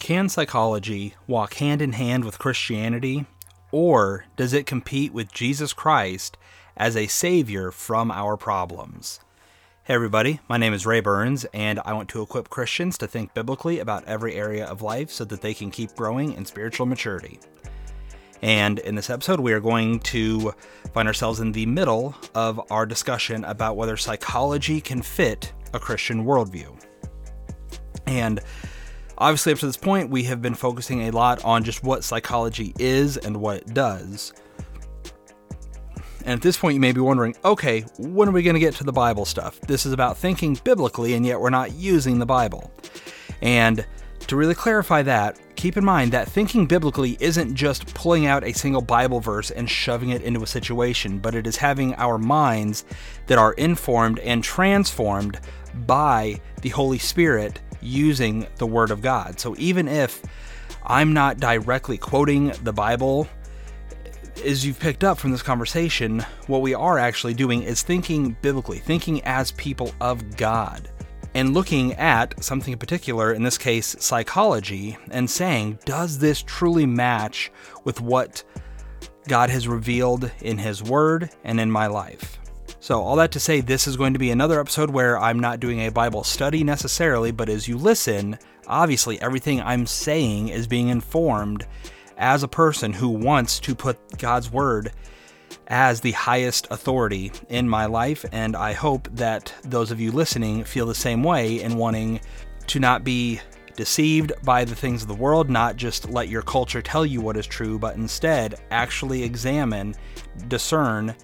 Can psychology walk hand in hand with Christianity, or does it compete with Jesus Christ as a savior from our problems? Hey, everybody, my name is Ray Burns, and I want to equip Christians to think biblically about every area of life so that they can keep growing in spiritual maturity. And in this episode, we are going to find ourselves in the middle of our discussion about whether psychology can fit a Christian worldview. And Obviously, up to this point, we have been focusing a lot on just what psychology is and what it does. And at this point, you may be wondering okay, when are we going to get to the Bible stuff? This is about thinking biblically, and yet we're not using the Bible. And to really clarify that, keep in mind that thinking biblically isn't just pulling out a single Bible verse and shoving it into a situation, but it is having our minds that are informed and transformed by the Holy Spirit using the Word of God. So even if I'm not directly quoting the Bible, as you've picked up from this conversation, what we are actually doing is thinking biblically, thinking as people of God, and looking at something in particular, in this case, psychology, and saying, does this truly match with what God has revealed in His Word and in my life? So, all that to say, this is going to be another episode where I'm not doing a Bible study necessarily, but as you listen, obviously everything I'm saying is being informed as a person who wants to put God's Word as the highest authority in my life. And I hope that those of you listening feel the same way in wanting to not be deceived by the things of the world, not just let your culture tell you what is true, but instead actually examine, discern,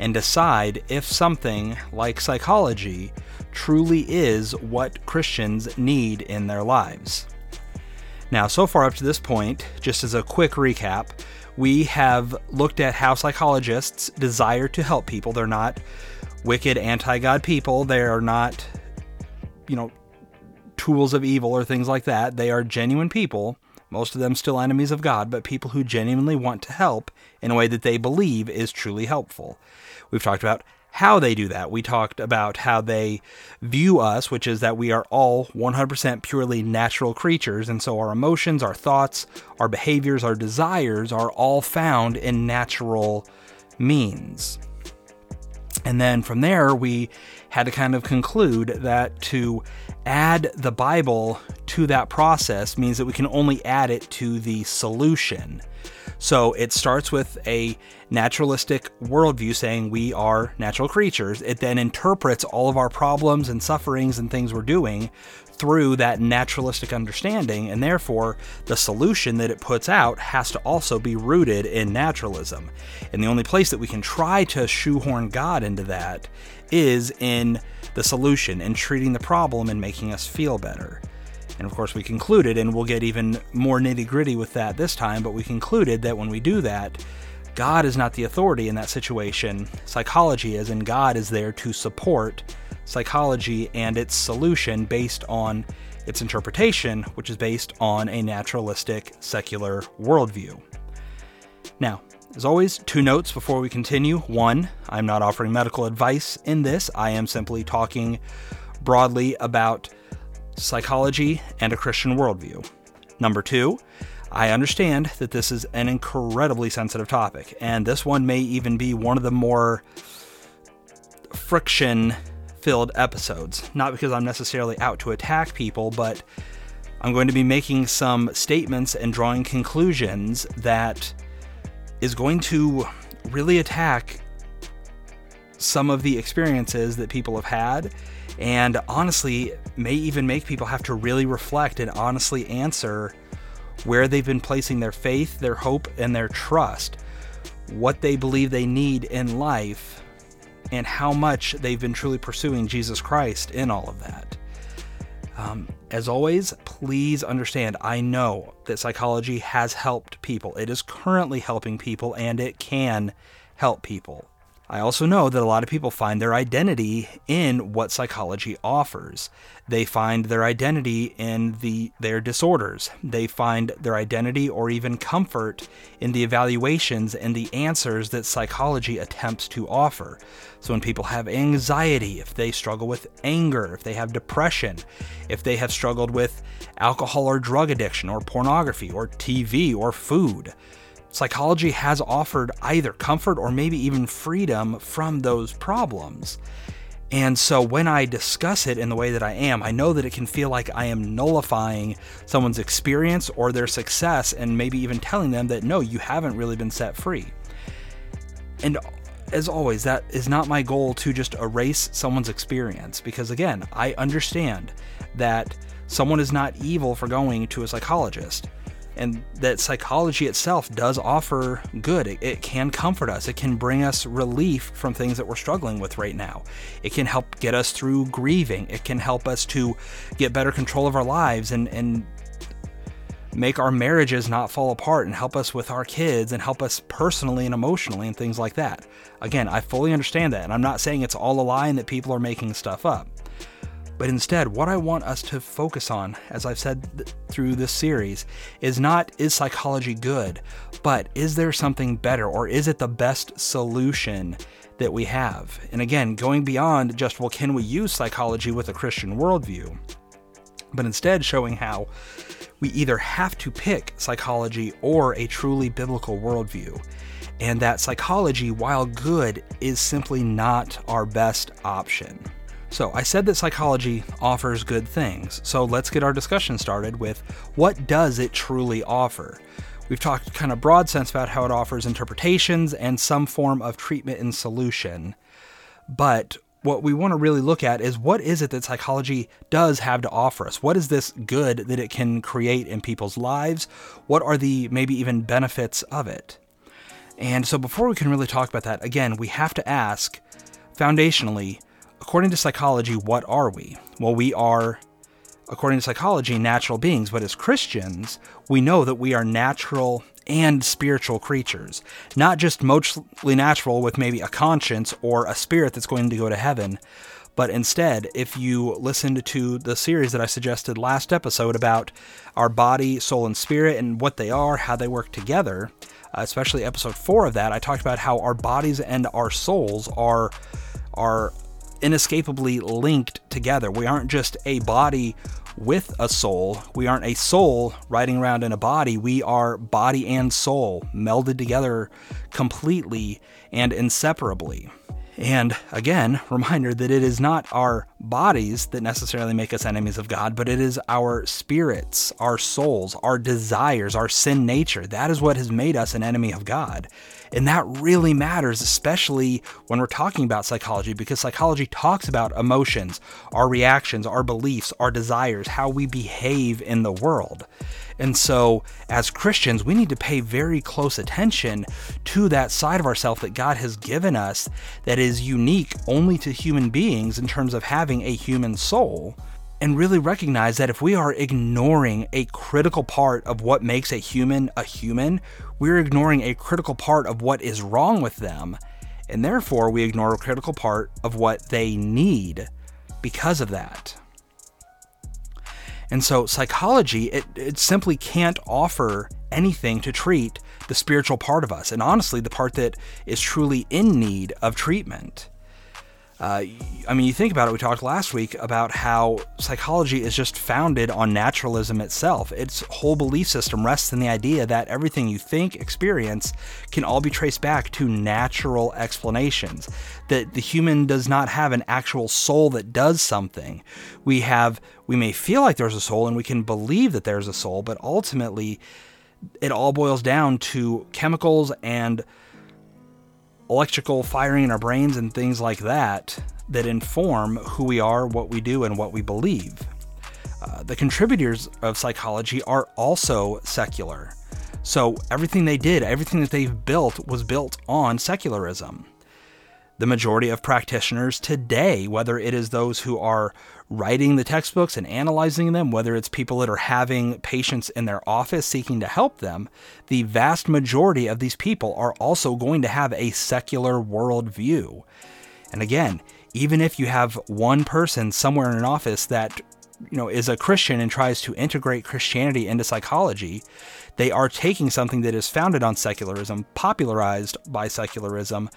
and decide if something like psychology truly is what Christians need in their lives. Now, so far up to this point, just as a quick recap, we have looked at how psychologists desire to help people. They're not wicked anti God people. They are not, you know, tools of evil or things like that. They are genuine people, most of them still enemies of God, but people who genuinely want to help in a way that they believe is truly helpful. We've talked about how they do that. We talked about how they view us, which is that we are all 100% purely natural creatures, and so our emotions, our thoughts, our behaviors, our desires are all found in natural means. And then from there, we had to kind of conclude that to add the Bible to that process means that we can only add it to the solution. So it starts with a naturalistic worldview saying we are natural creatures. It then interprets all of our problems and sufferings and things we're doing through that naturalistic understanding, and therefore the solution that it puts out has to also be rooted in naturalism. And the only place that we can try to shoehorn God into that is in the solution and treating the problem and making us feel better. And of course, we concluded, and we'll get even more nitty gritty with that this time, but we concluded that when we do that, God is not the authority in that situation. Psychology is, and God is there to support psychology and its solution based on its interpretation, which is based on a naturalistic, secular worldview. Now, as always, two notes before we continue. One, I'm not offering medical advice in this, I am simply talking broadly about psychology, and a Christian worldview. Number two, I understand that this is an incredibly sensitive topic, and this one may even be one of the more friction filled episodes. Not because I'm necessarily out to attack people, but I'm going to be making some statements and drawing conclusions that is going to really attack some of the experiences that people have had and honestly may even make people have to really reflect and honestly answer where they've been placing their faith, their hope, and their trust, what they believe they need in life, and how much they've been truly pursuing Jesus Christ in all of that. Um, as always, please understand I know that psychology has helped people. It is currently helping people and it can help people. I also know that a lot of people find their identity in what psychology offers. They find their identity in the their disorders. They find their identity or even comfort in the evaluations and the answers that psychology attempts to offer. So when people have anxiety, if they struggle with anger, if they have depression, if they have struggled with alcohol or drug addiction or pornography or TV or food, Psychology has offered either comfort or maybe even freedom from those problems. And so when I discuss it in the way that I am, I know that it can feel like I am nullifying someone's experience or their success and maybe even telling them that no, you haven't really been set free. And as always, that is not my goal to just erase someone's experience because, again, I understand that someone is not evil for going to a psychologist and that psychology itself does offer good. It, it, can comfort us, it can bring us relief from things that we're struggling with right now. It can help get us through grieving, it can help us to get better control of our lives and, and make our marriages not fall apart and help us with our kids and help us personally and emotionally and things like that. Again, I fully understand that, and I'm not saying it's all a lie and that people are making stuff up. But instead, what I want us to focus on, as I've said th- through this series, is not is psychology good, but is there something better or is it the best solution that we have? And again, going beyond just, well, can we use psychology with a Christian worldview? But instead, showing how we either have to pick psychology or a truly biblical worldview and that psychology, while good, is simply not our best option. So, I said that psychology offers good things, so let's get our discussion started with what does it truly offer? We've talked kind of broad sense about how it offers interpretations and some form of treatment and solution. But what we want to really look at is what is it that psychology does have to offer us? What is this good that it can create in people's lives? What are the maybe even benefits of it? And so before we can really talk about that, again, we have to ask foundationally, according to psychology, what are we? Well, we are, according to psychology, natural beings, but as Christians, we know that we are natural and spiritual creatures, not just mostly natural with maybe a conscience or a spirit that's going to go to heaven. But instead, if you listened to the series that I suggested last episode about our body, soul, and spirit and what they are, how they work together, uh, especially episode four of that, I talked about how our bodies and our souls are are inescapably linked together. We aren't just a body with a soul. We aren't a soul riding around in a body. We are body and soul melded together completely and inseparably. And again, reminder that it is not our bodies that necessarily make us enemies of God, but it is our spirits, our souls, our desires, our sin nature. That is what has made us an enemy of God. And that really matters, especially when we're talking about psychology, because psychology talks about emotions, our reactions, our beliefs, our desires, how we behave in the world. And so, as Christians, we need to pay very close attention to that side of ourselves that God has given us that is unique only to human beings in terms of having a human soul. And really recognize that if we are ignoring a critical part of what makes a human a human, we're ignoring a critical part of what is wrong with them. And therefore, we ignore a critical part of what they need because of that. And so psychology, it, it simply can't offer anything to treat the spiritual part of us, and honestly, the part that is truly in need of treatment. Uh, I mean, you think about it, we talked last week about how psychology is just founded on naturalism itself. Its whole belief system rests in the idea that everything you think, experience, can all be traced back to natural explanations. That the human does not have an actual soul that does something. We have, we may feel like there's a soul and we can believe that there's a soul, but ultimately, it all boils down to chemicals and electrical firing in our brains and things like that that inform who we are, what we do, and what we believe. Uh, the contributors of psychology are also secular. So everything they did, everything that they've built was built on secularism. The majority of practitioners today, whether it is those who are writing the textbooks and analyzing them, whether it's people that are having patients in their office seeking to help them, the vast majority of these people are also going to have a secular worldview. And again, even if you have one person somewhere in an office that you know is a Christian and tries to integrate Christianity into psychology, they are taking something that is founded on secularism, popularized by secularism,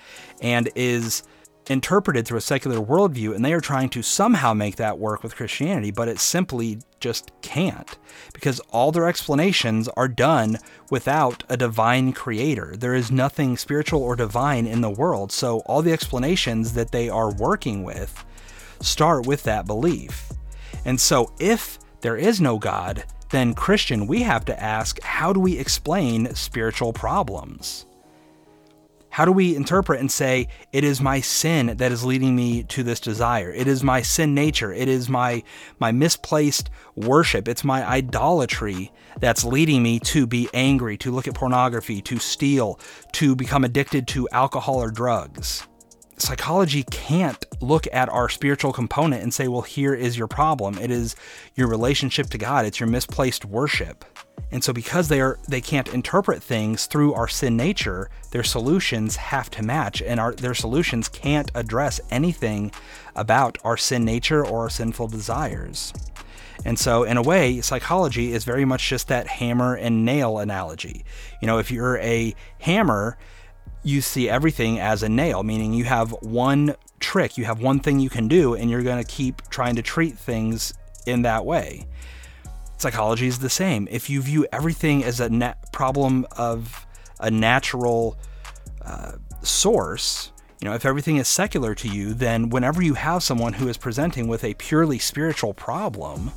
and is interpreted through a secular worldview, and they are trying to somehow make that work with Christianity, but it simply just can't because all their explanations are done without a divine creator. There is nothing spiritual or divine in the world, so all the explanations that they are working with start with that belief. And so, if there is no God, then Christian, we have to ask how do we explain spiritual problems? How do we interpret and say, it is my sin that is leading me to this desire? It is my sin nature. It is my, my misplaced worship. It's my idolatry that's leading me to be angry, to look at pornography, to steal, to become addicted to alcohol or drugs psychology can't look at our spiritual component and say, well, here is your problem. It is your relationship to God, it's your misplaced worship. And so because they are they can't interpret things through our sin nature, their solutions have to match and our their solutions can't address anything about our sin nature or our sinful desires. And so, in a way, psychology is very much just that hammer and nail analogy. You know, if you're a hammer, you see everything as a nail, meaning you have one trick, you have one thing you can do, and you're going to keep trying to treat things in that way. Psychology is the same. If you view everything as a na- problem of a natural uh, source, you know, if everything is secular to you, then whenever you have someone who is presenting with a purely spiritual problem,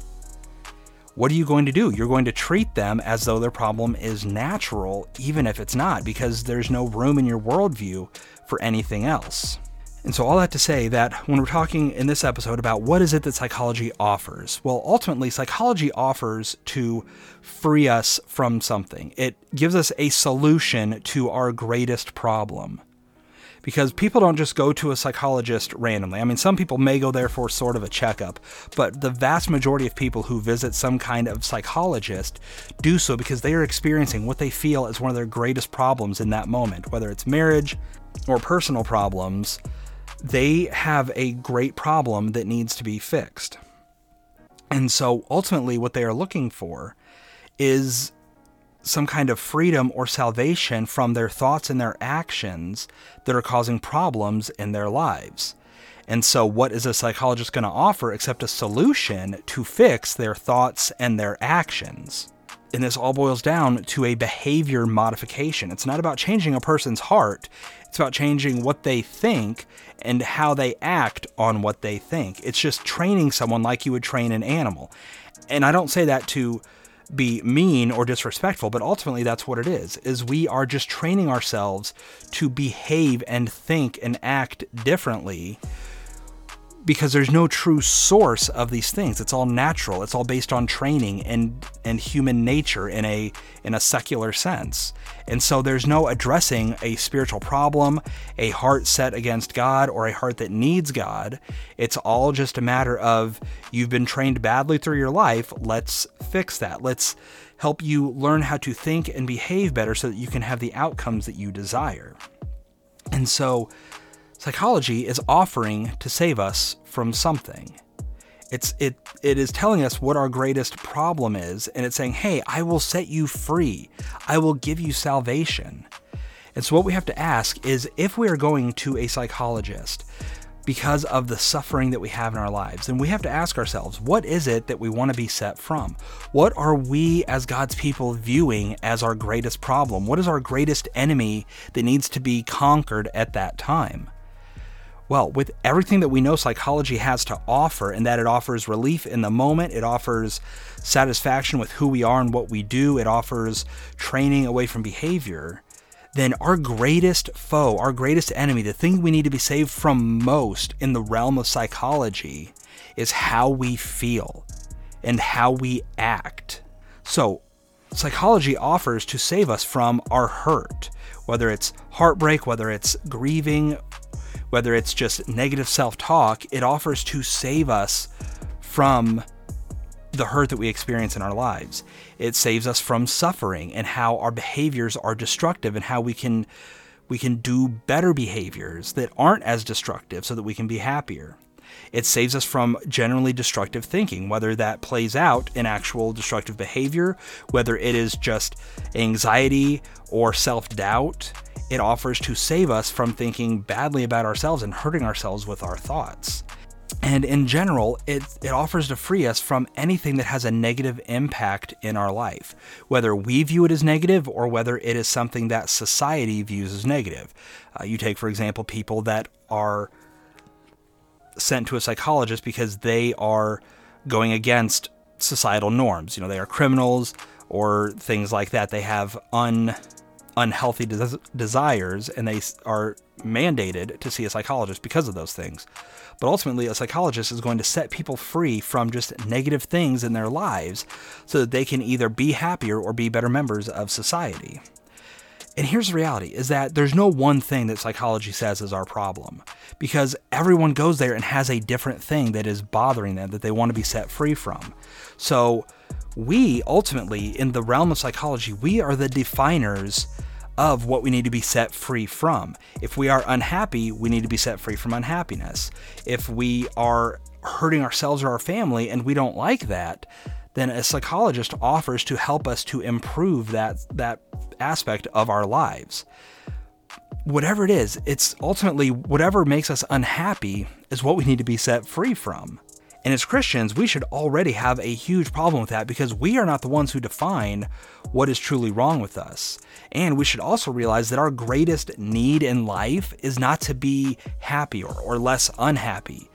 what are you going to do? You're going to treat them as though their problem is natural, even if it's not, because there's no room in your worldview for anything else. And so, all that to say that when we're talking in this episode about what is it that psychology offers, well, ultimately, psychology offers to free us from something. It gives us a solution to our greatest problem because people don't just go to a psychologist randomly. I mean, some people may go there for sort of a checkup, but the vast majority of people who visit some kind of psychologist do so because they are experiencing what they feel is one of their greatest problems in that moment, whether it's marriage or personal problems. They have a great problem that needs to be fixed. And so ultimately, what they are looking for is some kind of freedom or salvation from their thoughts and their actions that are causing problems in their lives. And so, what is a psychologist going to offer except a solution to fix their thoughts and their actions? And this all boils down to a behavior modification. It's not about changing a person's heart, it's about changing what they think and how they act on what they think. It's just training someone like you would train an animal. And I don't say that to be mean or disrespectful, but ultimately that's what it is. Is we are just training ourselves to behave and think and act differently because there's no true source of these things. It's all natural. It's all based on training and and human nature in a in a secular sense. And so there's no addressing a spiritual problem, a heart set against God or a heart that needs God. It's all just a matter of you've been trained badly through your life, let's fix that. Let's help you learn how to think and behave better so that you can have the outcomes that you desire. And so Psychology is offering to save us from something. It's it it is telling us what our greatest problem is and it's saying, "Hey, I will set you free. I will give you salvation." And so what we have to ask is if we are going to a psychologist because of the suffering that we have in our lives, then we have to ask ourselves, what is it that we want to be set from? What are we as God's people viewing as our greatest problem? What is our greatest enemy that needs to be conquered at that time? Well, with everything that we know psychology has to offer, and that it offers relief in the moment, it offers satisfaction with who we are and what we do, it offers training away from behavior, then our greatest foe, our greatest enemy, the thing we need to be saved from most in the realm of psychology is how we feel and how we act. So, psychology offers to save us from our hurt, whether it's heartbreak, whether it's grieving, whether it's just negative self talk, it offers to save us from the hurt that we experience in our lives. It saves us from suffering and how our behaviors are destructive and how we can we can do better behaviors that aren't as destructive so that we can be happier. It saves us from generally destructive thinking, whether that plays out in actual destructive behavior, whether it is just anxiety or self doubt. It offers to save us from thinking badly about ourselves and hurting ourselves with our thoughts. And in general, it, it offers to free us from anything that has a negative impact in our life, whether we view it as negative or whether it is something that society views as negative. Uh, you take, for example, people that are sent to a psychologist because they are going against societal norms. You know, they are criminals or things like that. They have un unhealthy des- desires and they are mandated to see a psychologist because of those things. But ultimately, a psychologist is going to set people free from just negative things in their lives so that they can either be happier or be better members of society. And here's the reality is that there's no one thing that psychology says is our problem because everyone goes there and has a different thing that is bothering them that they want to be set free from. So, we ultimately, in the realm of psychology, we are the definers of what we need to be set free from. If we are unhappy, we need to be set free from unhappiness. If we are hurting ourselves or our family and we don't like that, then a psychologist offers to help us to improve that that aspect of our lives. Whatever it is, it's ultimately whatever makes us unhappy is what we need to be set free from. And as Christians, we should already have a huge problem with that because we are not the ones who define what is truly wrong with us. And we should also realize that our greatest need in life is not to be happy or, or less unhappy.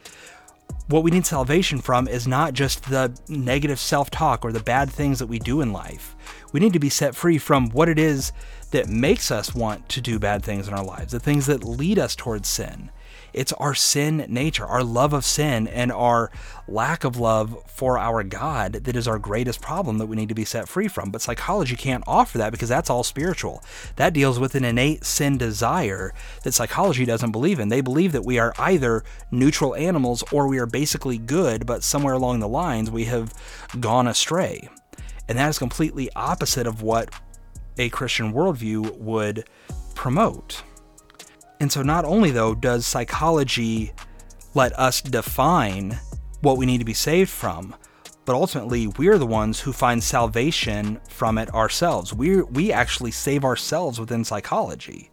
What we need salvation from is not just the negative self talk or the bad things that we do in life. We need to be set free from what it is that makes us want to do bad things in our lives, the things that lead us towards sin. It's our sin nature, our love of sin, and our lack of love for our God that is our greatest problem that we need to be set free from. But psychology can't offer that because that's all spiritual. That deals with an innate sin desire that psychology doesn't believe in. They believe that we are either neutral animals or we are basically good, but somewhere along the lines we have gone astray. And that is completely opposite of what a Christian worldview would promote. And so, not only though does psychology let us define what we need to be saved from, but ultimately we're the ones who find salvation from it ourselves. We we actually save ourselves within psychology.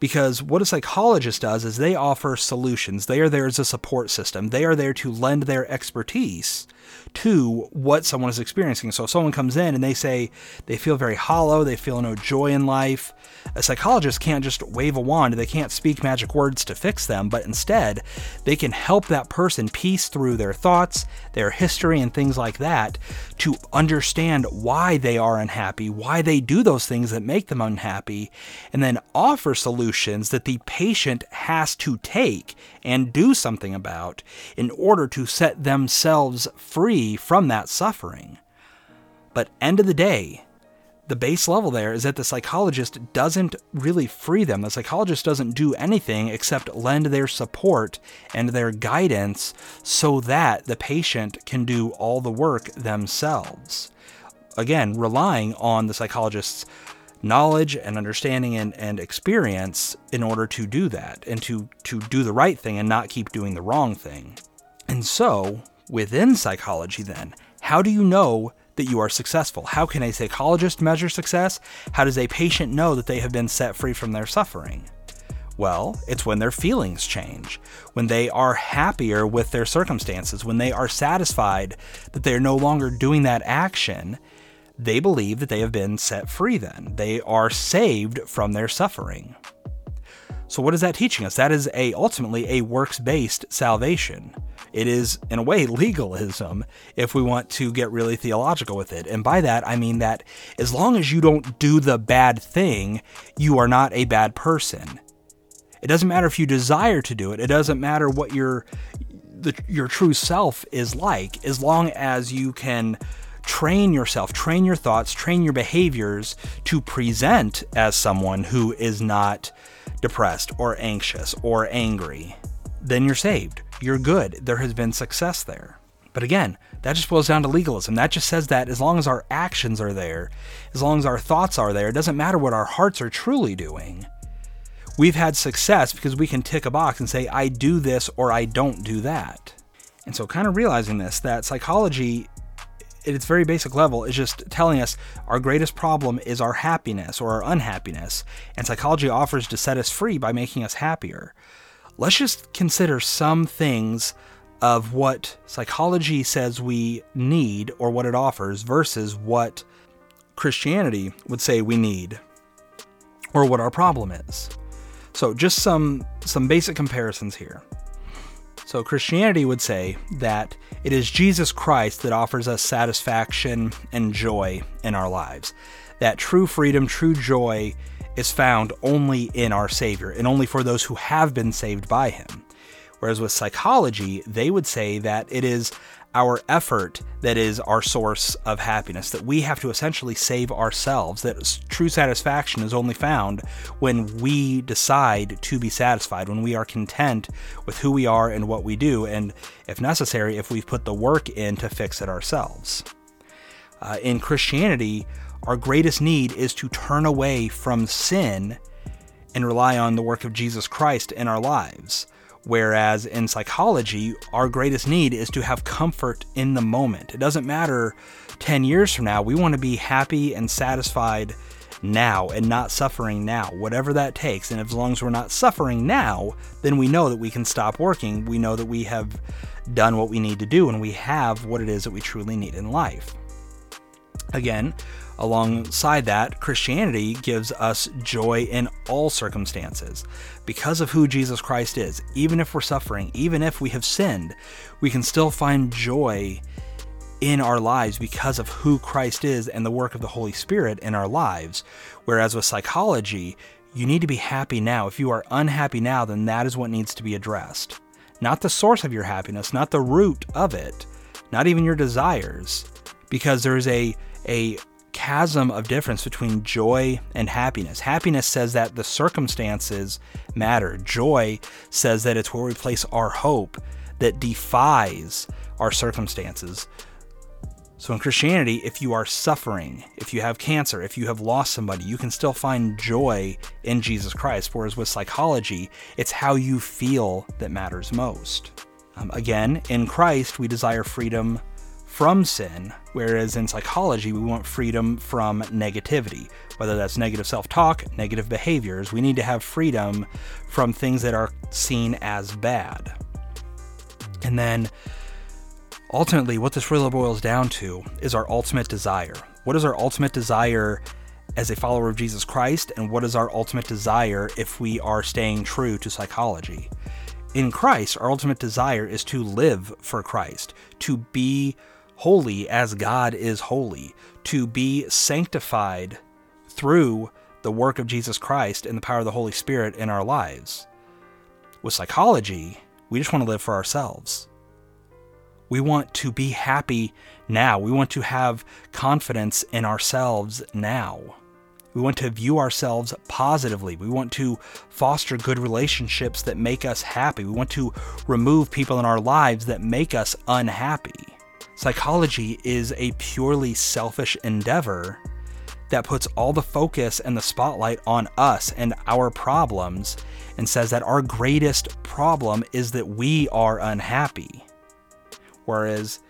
Because what a psychologist does is they offer solutions. They are there as a support system. They are there to lend their expertise to what someone is experiencing. So if someone comes in and they say they feel very hollow, they feel no joy in life, a psychologist can't just wave a wand, they can't speak magic words to fix them, but instead they can help that person piece through their thoughts, their history, and things like that to understand why they are unhappy, why they do those things that make them unhappy, and then offer solutions that the patient has to take and do something about in order to set themselves free from that suffering. But end of the day, the base level there is that the psychologist doesn't really free them. The psychologist doesn't do anything except lend their support and their guidance so that the patient can do all the work themselves. Again, relying on the psychologist's knowledge and understanding and, and experience in order to do that and to, to do the right thing and not keep doing the wrong thing. And so, within psychology, then, how do you know that you are successful? How can a psychologist measure success? How does a patient know that they have been set free from their suffering? Well, it's when their feelings change, when they are happier with their circumstances, when they are satisfied that they are no longer doing that action, they believe that they have been set free then. They are saved from their suffering. So what is that teaching us? That is a ultimately a works-based salvation. It is, in a way, legalism if we want to get really theological with it. And by that, I mean that as long as you don't do the bad thing, you are not a bad person. It doesn't matter if you desire to do it, it doesn't matter what your, the, your true self is like, as long as you can train yourself, train your thoughts, train your behaviors to present as someone who is not depressed or anxious or angry, then you're saved. You're good. There has been success there. But again, that just boils down to legalism. That just says that as long as our actions are there, as long as our thoughts are there, it doesn't matter what our hearts are truly doing. We've had success because we can tick a box and say, I do this or I don't do that. And so, kind of realizing this, that psychology at its very basic level is just telling us our greatest problem is our happiness or our unhappiness, and psychology offers to set us free by making us happier. Let's just consider some things of what psychology says we need or what it offers versus what Christianity would say we need or what our problem is. So just some some basic comparisons here. So Christianity would say that it is Jesus Christ that offers us satisfaction and joy in our lives. That true freedom, true joy is found only in our Savior and only for those who have been saved by him. Whereas with psychology, they would say that it is our effort that is our source of happiness, that we have to essentially save ourselves, that true satisfaction is only found when we decide to be satisfied, when we are content with who we are and what we do, and if necessary, if we've put the work in to fix it ourselves. Uh, in Christianity, our greatest need is to turn away from sin and rely on the work of Jesus Christ in our lives. Whereas in psychology, our greatest need is to have comfort in the moment. It doesn't matter 10 years from now, we want to be happy and satisfied now and not suffering now, whatever that takes. And as long as we're not suffering now, then we know that we can stop working. We know that we have done what we need to do and we have what it is that we truly need in life. Again, Alongside that, Christianity gives us joy in all circumstances. Because of who Jesus Christ is, even if we're suffering, even if we have sinned, we can still find joy in our lives because of who Christ is and the work of the Holy Spirit in our lives. Whereas with psychology, you need to be happy now. If you are unhappy now, then that is what needs to be addressed. Not the source of your happiness, not the root of it, not even your desires, because there is a a chasm of difference between joy and happiness. Happiness says that the circumstances matter. Joy says that it's where we place our hope that defies our circumstances. So in Christianity, if you are suffering, if you have cancer, if you have lost somebody, you can still find joy in Jesus Christ. Whereas with psychology, it's how you feel that matters most. Um, again, in Christ, we desire freedom from sin, whereas in psychology, we want freedom from negativity, whether that's negative self talk, negative behaviors. We need to have freedom from things that are seen as bad. And then ultimately, what this really boils down to is our ultimate desire. What is our ultimate desire as a follower of Jesus Christ, and what is our ultimate desire if we are staying true to psychology? In Christ, our ultimate desire is to live for Christ, to be holy as God is holy, to be sanctified through the work of Jesus Christ and the power of the Holy Spirit in our lives. With psychology, we just want to live for ourselves. We want to be happy now. We want to have confidence in ourselves now. We want to view ourselves positively. We want to foster good relationships that make us happy. We want to remove people in our lives that make us unhappy. Psychology is a purely selfish endeavor that puts all the focus and the spotlight on us and our problems and says that our greatest problem is that we are unhappy. Whereas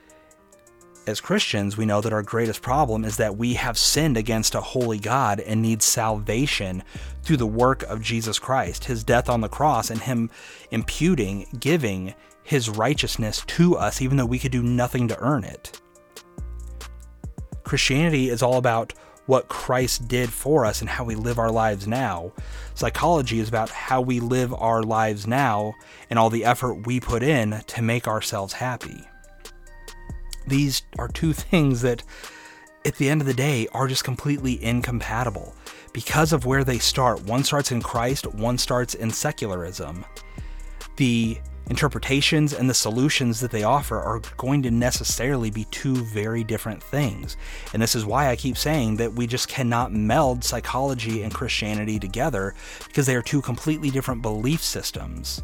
as Christians, we know that our greatest problem is that we have sinned against a holy God and need salvation through the work of Jesus Christ, his death on the cross, and him imputing, giving his righteousness to us, even though we could do nothing to earn it. Christianity is all about what Christ did for us and how we live our lives now. Psychology is about how we live our lives now and all the effort we put in to make ourselves happy. These are two things that, at the end of the day, are just completely incompatible because of where they start. One starts in Christ, one starts in secularism. The interpretations and the solutions that they offer are going to necessarily be two very different things. And this is why I keep saying that we just cannot meld psychology and Christianity together because they are two completely different belief systems.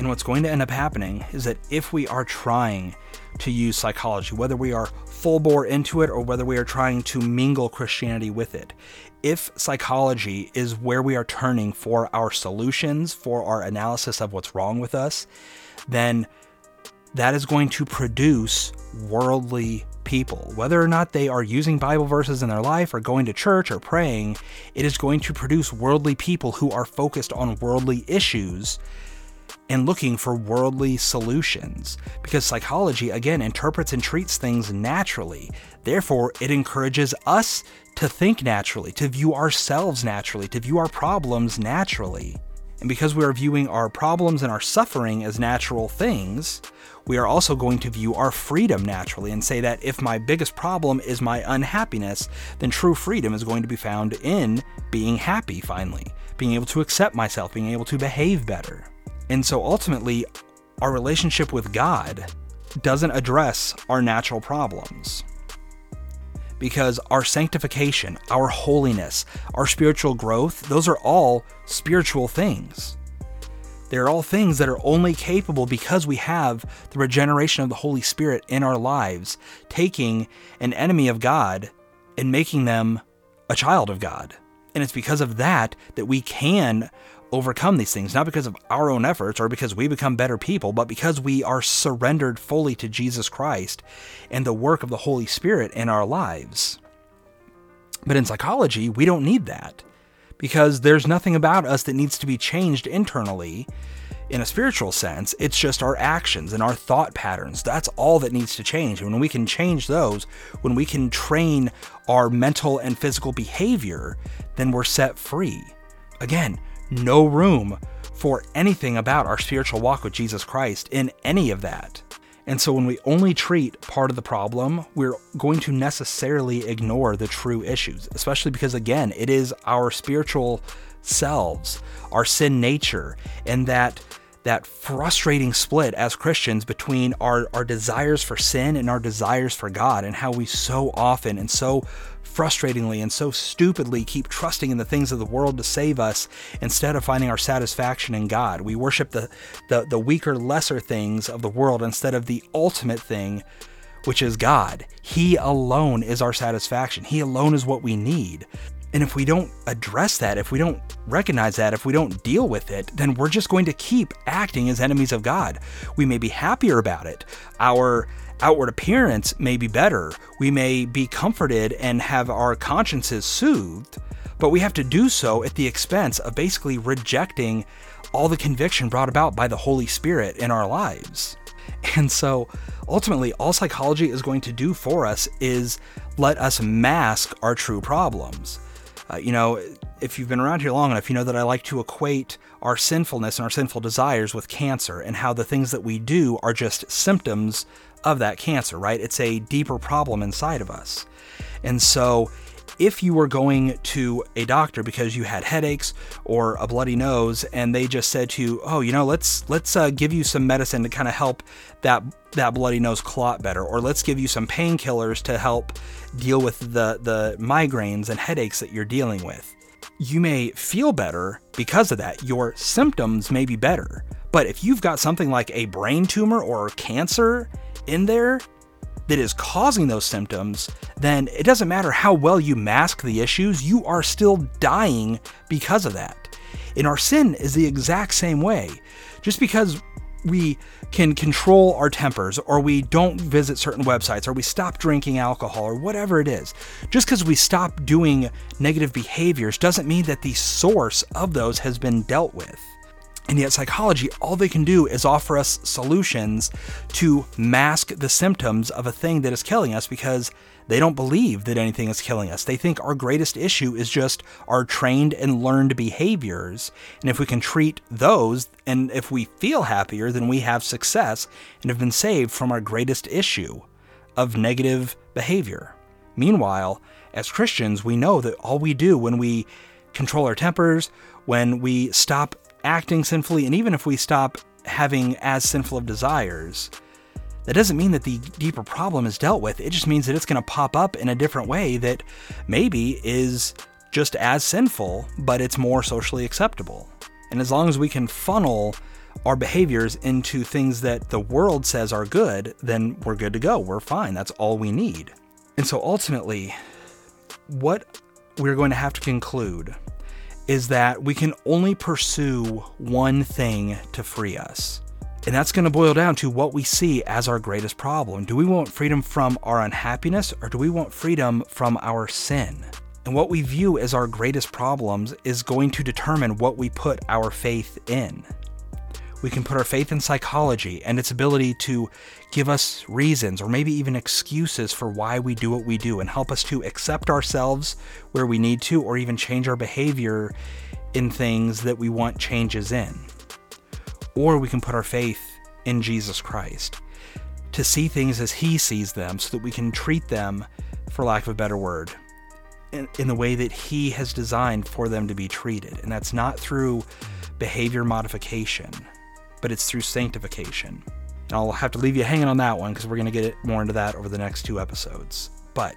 And what's going to end up happening is that if we are trying to use psychology, whether we are full bore into it or whether we are trying to mingle Christianity with it, if psychology is where we are turning for our solutions, for our analysis of what's wrong with us, then that is going to produce worldly people. Whether or not they are using Bible verses in their life or going to church or praying, it is going to produce worldly people who are focused on worldly issues and looking for worldly solutions. Because psychology, again, interprets and treats things naturally. Therefore, it encourages us to think naturally, to view ourselves naturally, to view our problems naturally. And because we are viewing our problems and our suffering as natural things, we are also going to view our freedom naturally and say that if my biggest problem is my unhappiness, then true freedom is going to be found in being happy finally, being able to accept myself, being able to behave better. And so ultimately, our relationship with God doesn't address our natural problems. Because our sanctification, our holiness, our spiritual growth, those are all spiritual things. They're all things that are only capable because we have the regeneration of the Holy Spirit in our lives, taking an enemy of God and making them a child of God. And it's because of that that we can overcome these things, not because of our own efforts or because we become better people, but because we are surrendered fully to Jesus Christ and the work of the Holy Spirit in our lives. But in psychology, we don't need that because there's nothing about us that needs to be changed internally in a spiritual sense. It's just our actions and our thought patterns. That's all that needs to change. And when we can change those, when we can train our mental and physical behavior, then we're set free. Again, no room for anything about our spiritual walk with Jesus Christ in any of that. And so when we only treat part of the problem, we're going to necessarily ignore the true issues, especially because, again, it is our spiritual selves, our sin nature, and that that frustrating split as Christians between our, our desires for sin and our desires for God, and how we so often and so frustratingly and so stupidly keep trusting in the things of the world to save us instead of finding our satisfaction in God. We worship the, the, the weaker, lesser things of the world instead of the ultimate thing, which is God. He alone is our satisfaction, He alone is what we need. And if we don't address that, if we don't recognize that, if we don't deal with it, then we're just going to keep acting as enemies of God. We may be happier about it. Our outward appearance may be better. We may be comforted and have our consciences soothed, but we have to do so at the expense of basically rejecting all the conviction brought about by the Holy Spirit in our lives. And so ultimately, all psychology is going to do for us is let us mask our true problems. Uh, you know, if you've been around here long enough, you know that I like to equate our sinfulness and our sinful desires with cancer and how the things that we do are just symptoms of that cancer, right? It's a deeper problem inside of us. And so, if you were going to a doctor because you had headaches or a bloody nose and they just said to you, "Oh, you know, let's let's uh, give you some medicine to kind of help that that bloody nose clot better or let's give you some painkillers to help deal with the the migraines and headaches that you're dealing with." You may feel better because of that. Your symptoms may be better. But if you've got something like a brain tumor or cancer in there that is causing those symptoms, then it doesn't matter how well you mask the issues, you are still dying because of that. And our sin is the exact same way. Just because we can control our tempers, or we don't visit certain websites, or we stop drinking alcohol, or whatever it is, just because we stop doing negative behaviors doesn't mean that the source of those has been dealt with. And yet, psychology, all they can do is offer us solutions to mask the symptoms of a thing that is killing us because they don't believe that anything is killing us. They think our greatest issue is just our trained and learned behaviors. And if we can treat those, and if we feel happier, then we have success and have been saved from our greatest issue of negative behavior. Meanwhile, as Christians, we know that all we do when we control our tempers, when we stop acting sinfully, and even if we stop having as sinful of desires, that doesn't mean that the deeper problem is dealt with. It just means that it's going to pop up in a different way that maybe is just as sinful, but it's more socially acceptable. And as long as we can funnel our behaviors into things that the world says are good, then we're good to go. We're fine. That's all we need. And so ultimately, what we're going to have to conclude is that we can only pursue one thing to free us. And that's going to boil down to what we see as our greatest problem. Do we want freedom from our unhappiness or do we want freedom from our sin? And what we view as our greatest problems is going to determine what we put our faith in. We can put our faith in psychology and its ability to give us reasons or maybe even excuses for why we do what we do and help us to accept ourselves where we need to or even change our behavior in things that we want changes in. Or we can put our faith in Jesus Christ to see things as He sees them so that we can treat them, for lack of a better word, in, in the way that He has designed for them to be treated. And that's not through behavior modification but it's through sanctification. And I'll have to leave you hanging on that one because we're going to get more into that over the next two episodes. But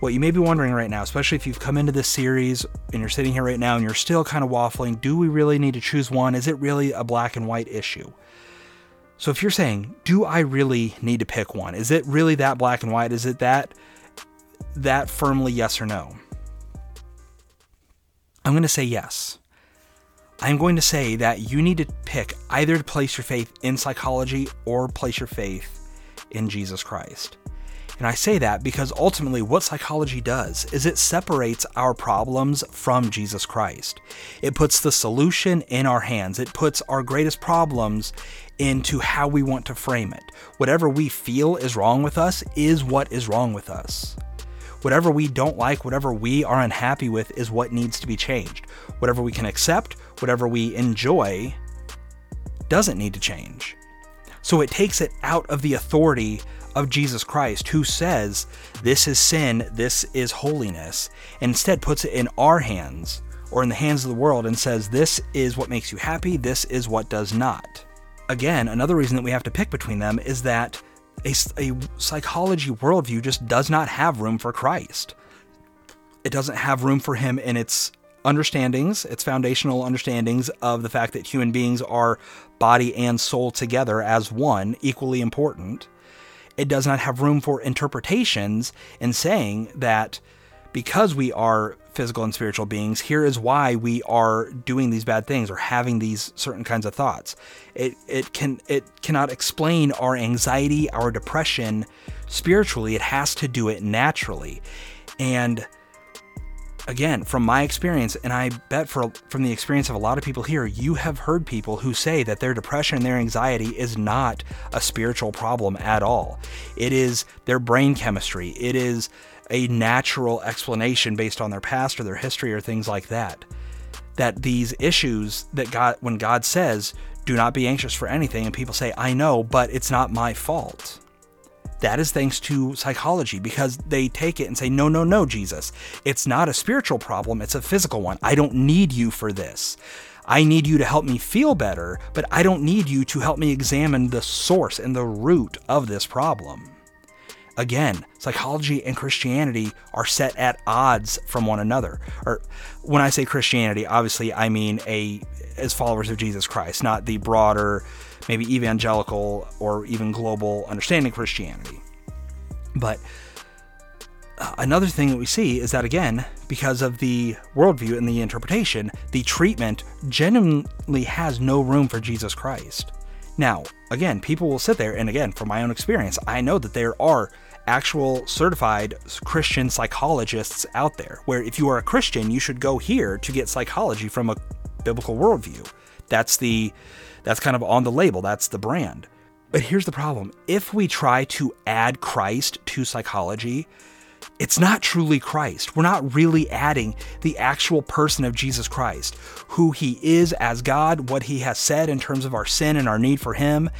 what you may be wondering right now, especially if you've come into this series and you're sitting here right now and you're still kind of waffling, do we really need to choose one? Is it really a black and white issue? So if you're saying, do I really need to pick one? Is it really that black and white? Is it that that firmly yes or no? I'm going to say yes. I'm going to say that you need to pick either to place your faith in psychology or place your faith in Jesus Christ. And I say that because ultimately, what psychology does is it separates our problems from Jesus Christ. It puts the solution in our hands, it puts our greatest problems into how we want to frame it. Whatever we feel is wrong with us is what is wrong with us. Whatever we don't like, whatever we are unhappy with, is what needs to be changed. Whatever we can accept, whatever we enjoy doesn't need to change. So it takes it out of the authority of Jesus Christ, who says, This is sin, this is holiness, and instead puts it in our hands or in the hands of the world and says, This is what makes you happy, this is what does not. Again, another reason that we have to pick between them is that a, a psychology worldview just does not have room for Christ. It doesn't have room for him in its understandings, its foundational understandings of the fact that human beings are body and soul together as one, equally important. It does not have room for interpretations in saying that because we are physical and spiritual beings, here is why we are doing these bad things or having these certain kinds of thoughts. It it can it cannot explain our anxiety, our depression spiritually. It has to do it naturally. And again, from my experience, and I bet for, from the experience of a lot of people here, you have heard people who say that their depression and their anxiety is not a spiritual problem at all. It is their brain chemistry. It is a natural explanation based on their past or their history or things like that. That these issues that God, when God says, do not be anxious for anything, and people say, I know, but it's not my fault that is thanks to psychology because they take it and say, no, no, no, Jesus. It's not a spiritual problem, it's a physical one. I don't need you for this. I need you to help me feel better, but I don't need you to help me examine the source and the root of this problem. Again, psychology and Christianity are set at odds from one another. Or when I say Christianity, obviously I mean a as followers of Jesus Christ, not the broader maybe evangelical or even global understanding of Christianity. But uh, another thing that we see is that, again, because of the worldview and the interpretation, the treatment genuinely has no room for Jesus Christ. Now, again, people will sit there, and again, from my own experience, I know that there are actual certified Christian psychologists out there, where if you are a Christian, you should go here to get psychology from a biblical worldview. That's the that's kind of on the label, that's the brand. But here's the problem if we try to add Christ to psychology, it's not truly Christ. We're not really adding the actual person of Jesus Christ, who he is as God, what he has said in terms of our sin and our need for him.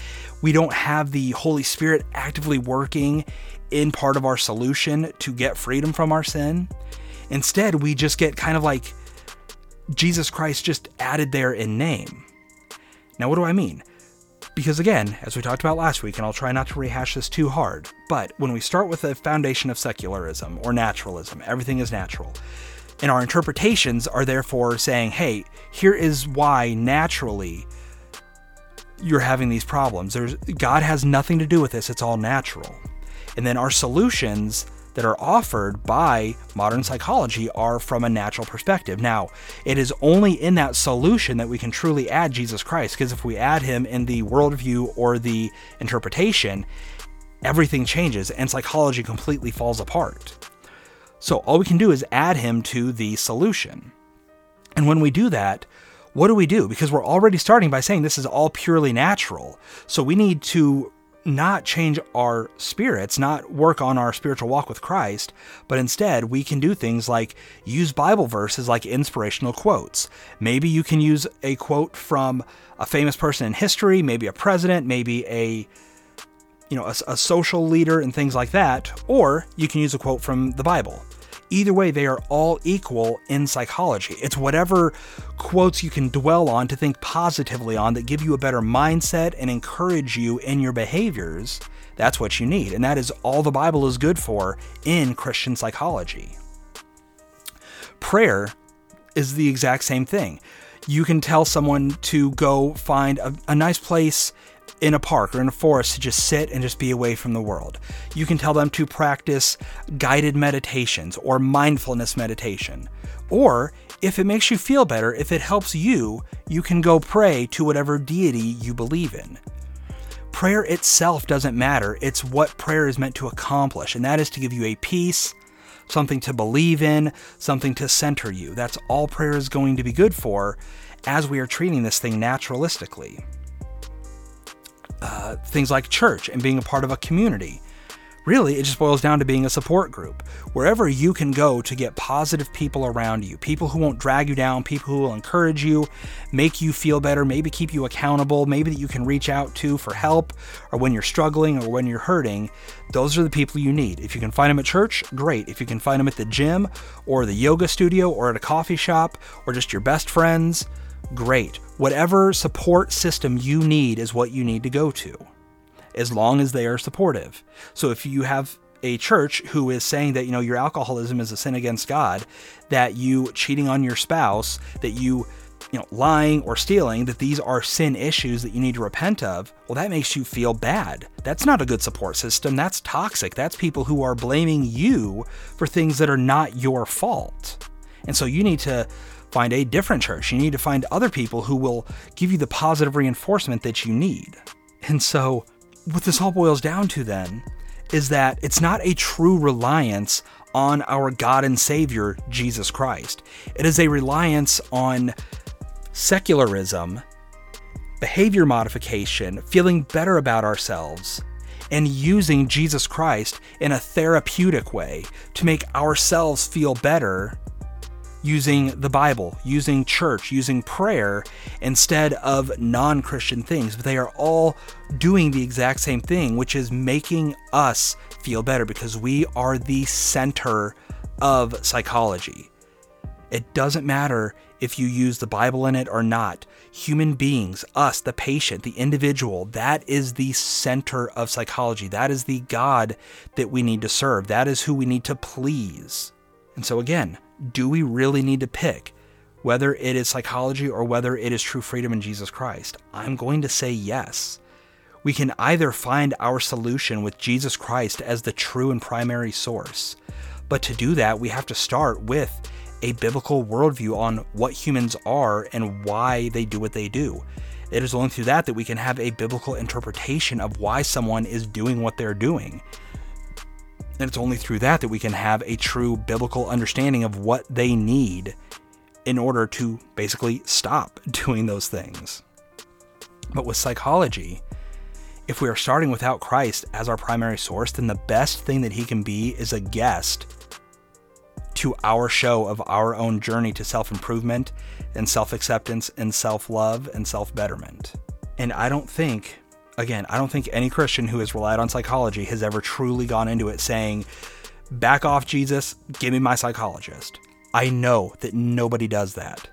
We don't have the Holy Spirit actively working in part of our solution to get freedom from our sin. Instead, we just get kind of like Jesus Christ just added there in name. Now, what do I mean? Because again, as we talked about last week, and I'll try not to rehash this too hard, but when we start with the foundation of secularism or naturalism, everything is natural. And our interpretations are therefore saying, hey, here is why naturally you're having these problems. There's God has nothing to do with this. It's all natural. And then our solutions that are offered by modern psychology are from a natural perspective. Now, it is only in that solution that we can truly add Jesus Christ, because if we add him in the worldview or the interpretation, everything changes and psychology completely falls apart. So, all we can do is add him to the solution. And when we do that, what do we do? Because we're already starting by saying this is all purely natural. So, we need to not change our spirits, not work on our spiritual walk with Christ, but instead we can do things like use Bible verses like inspirational quotes. Maybe you can use a quote from a famous person in history, maybe a president, maybe a you know, a, a social leader and things like that, or you can use a quote from the Bible. Either way, they are all equal in psychology. It's whatever quotes you can dwell on to think positively on that give you a better mindset and encourage you in your behaviors. That's what you need. And that is all the Bible is good for in Christian psychology. Prayer is the exact same thing. You can tell someone to go find a, a nice place in a park or in a forest to just sit and just be away from the world. You can tell them to practice guided meditations or mindfulness meditation. Or if it makes you feel better, if it helps you, you can go pray to whatever deity you believe in. Prayer itself doesn't matter, it's what prayer is meant to accomplish, and that is to give you a peace, something to believe in, something to center you. That's all prayer is going to be good for as we are treating this thing naturalistically uh, things like church and being a part of a community. Really, it just boils down to being a support group. Wherever you can go to get positive people around you, people who won't drag you down, people who will encourage you, make you feel better, maybe keep you accountable, maybe that you can reach out to for help, or when you're struggling or when you're hurting, those are the people you need. If you can find them at church, great. If you can find them at the gym or the yoga studio or at a coffee shop or just your best friends, great. Whatever support system you need is what you need to go to, as long as they are supportive. So if you have a church who is saying that you know your alcoholism is a sin against God, that you cheating on your spouse, that you you know lying or stealing, that these are sin issues that you need to repent of, well that makes you feel bad. That's not a good support system. That's toxic. That's people who are blaming you for things that are not your fault. And so you need to find a different church. You need to find other people who will give you the positive reinforcement that you need. And so, what this all boils down to then is that it's not a true reliance on our God and Savior, Jesus Christ. It is a reliance on secularism, behavior modification, feeling better about ourselves, and using Jesus Christ in a therapeutic way to make ourselves feel better using the Bible, using church, using prayer instead of non Christian things. But they are all doing the exact same thing, which is making us feel better because we are the center of psychology. It doesn't matter if you use the Bible in it or not. Human beings, us, the patient, the individual, that is the center of psychology. That is the God that we need to serve. That is who we need to please. And so, again, do we really need to pick whether it is psychology or whether it is true freedom in Jesus Christ? I'm going to say yes. We can either find our solution with Jesus Christ as the true and primary source, but to do that, we have to start with a biblical worldview on what humans are and why they do what they do. It is only through that that we can have a biblical interpretation of why someone is doing what they're doing. And it's only through that that we can have a true biblical understanding of what they need in order to basically stop doing those things. But with psychology, if we are starting without Christ as our primary source, then the best thing that he can be is a guest to our show of our own journey to self improvement and self acceptance and self love and self betterment. And I don't think again, I don't think any Christian who has relied on psychology has ever truly gone into it saying, back off, Jesus, give me my psychologist. I know that nobody does that.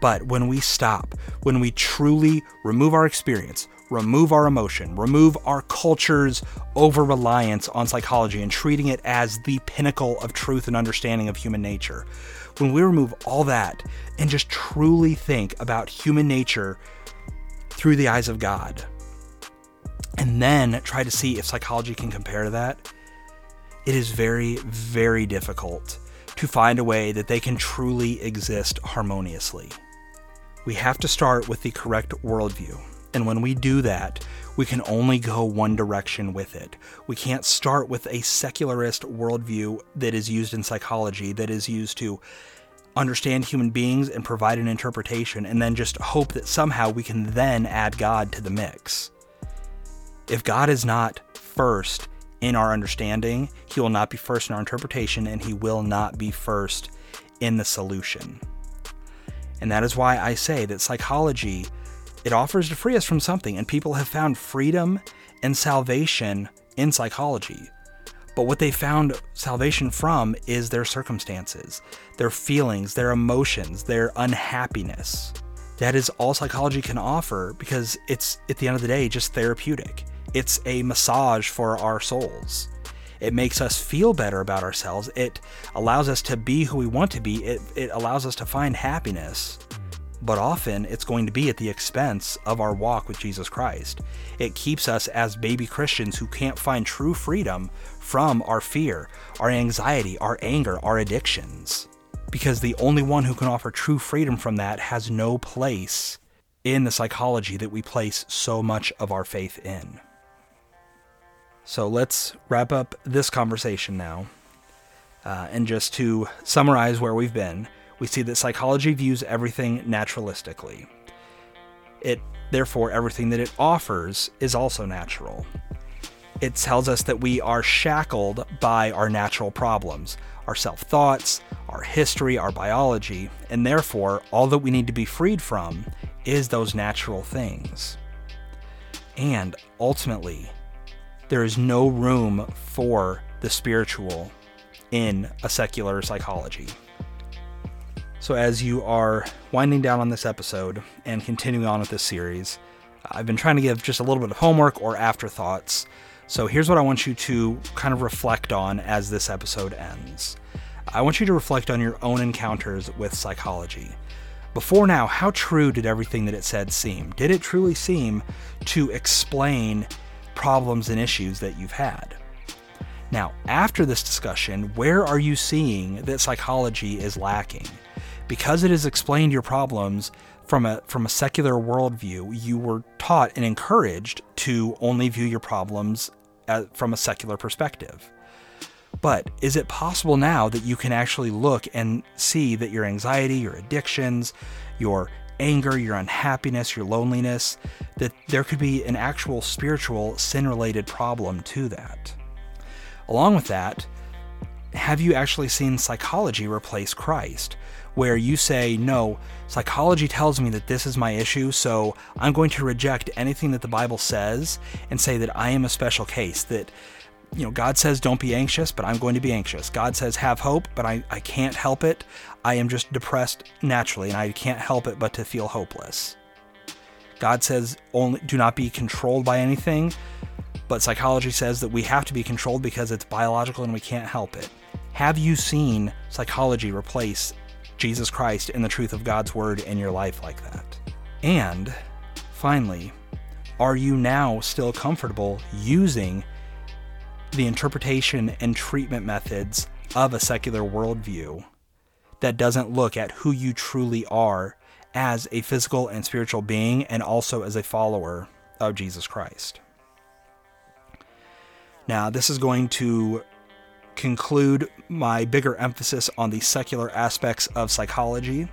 But when we stop, when we truly remove our experience, remove our emotion, remove our culture's over reliance on psychology and treating it as the pinnacle of truth and understanding of human nature, when we remove all that and just truly think about human nature through the eyes of God, and then try to see if psychology can compare to that, it is very, very difficult to find a way that they can truly exist harmoniously. We have to start with the correct worldview. And when we do that, we can only go one direction with it. We can't start with a secularist worldview that is used in psychology, that is used to understand human beings and provide an interpretation, and then just hope that somehow we can then add God to the mix. If God is not first in our understanding, He will not be first in our interpretation, and He will not be first in the solution. And that is why I say that psychology it offers to free us from something, and people have found freedom and salvation in psychology. But what they found salvation from is their circumstances, their feelings, their emotions, their unhappiness. That is all psychology can offer because it's, at the end of the day, just therapeutic. It's a massage for our souls. It makes us feel better about ourselves. It allows us to be who we want to be. It, it allows us to find happiness but often it's going to be at the expense of our walk with Jesus Christ. It keeps us as baby Christians who can't find true freedom from our fear, our anxiety, our anger, our addictions. Because the only one who can offer true freedom from that has no place in the psychology that we place so much of our faith in. So let's wrap up this conversation now. Uh, and just to summarize where we've been, we see that psychology views everything naturalistically. It therefore everything that it offers is also natural. It tells us that we are shackled by our natural problems, our self thoughts, our history, our biology, and therefore all that we need to be freed from is those natural things. And ultimately, there is no room for the spiritual in a secular psychology. So, as you are winding down on this episode and continuing on with this series, I've been trying to give just a little bit of homework or afterthoughts. So, here's what I want you to kind of reflect on as this episode ends. I want you to reflect on your own encounters with psychology. Before now, how true did everything that it said seem? Did it truly seem to explain problems and issues that you've had? Now, after this discussion, where are you seeing that psychology is lacking? because it has explained your problems from a from a secular worldview, you were taught and encouraged to only view your problems as, from a secular perspective. But is it possible now that you can actually look and see that your anxiety, your addictions, your anger, your unhappiness, your loneliness, that there could be an actual spiritual sin related problem to that? Along with that, have you actually seen psychology replace Christ? where you say, no, psychology tells me that this is my issue, so I'm going to reject anything that the Bible says and say that I am a special case, that you know, God says don't be anxious, but I'm going to be anxious. God says have hope, but I, I can't help it. I am just depressed naturally, and I can't help it but to feel hopeless. God says only do not be controlled by anything, but psychology says that we have to be controlled because it's biological and we can't help it. Have you seen psychology replace Jesus Christ and the truth of God's Word in your life like that? And finally, are you now still comfortable using the interpretation and treatment methods of a secular worldview that doesn't look at who you truly are as a physical and spiritual being and also as a follower of Jesus Christ? Now, this is going to conclude my bigger emphasis on the secular aspects of psychology.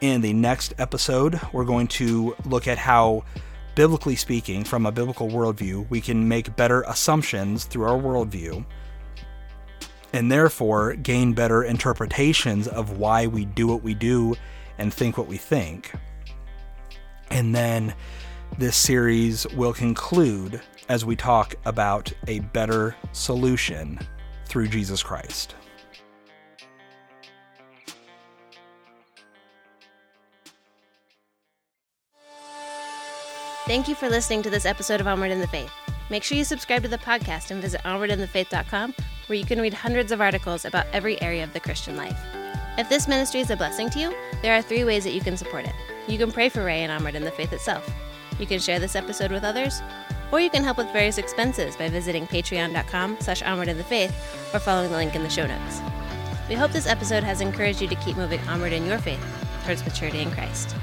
In the next episode, we're going to look at how, biblically speaking, from a biblical worldview, we can make better assumptions through our worldview and therefore gain better interpretations of why we do what we do and think what we think. And then this series will conclude as we talk about a better solution through Jesus Christ. Thank you for listening to this episode of Onward in the Faith. Make sure you subscribe to the podcast and visit onwardinthefaith.com where you can read hundreds of articles about every area of the Christian life. If this ministry is a blessing to you, there are three ways that you can support it. You can pray for Ray and Onward in the Faith itself. You can share this episode with others, or you can help with various expenses by visiting patreon.com slash onward in the faith or following the link in the show notes. We hope this episode has encouraged you to keep moving onward in your faith towards maturity in Christ.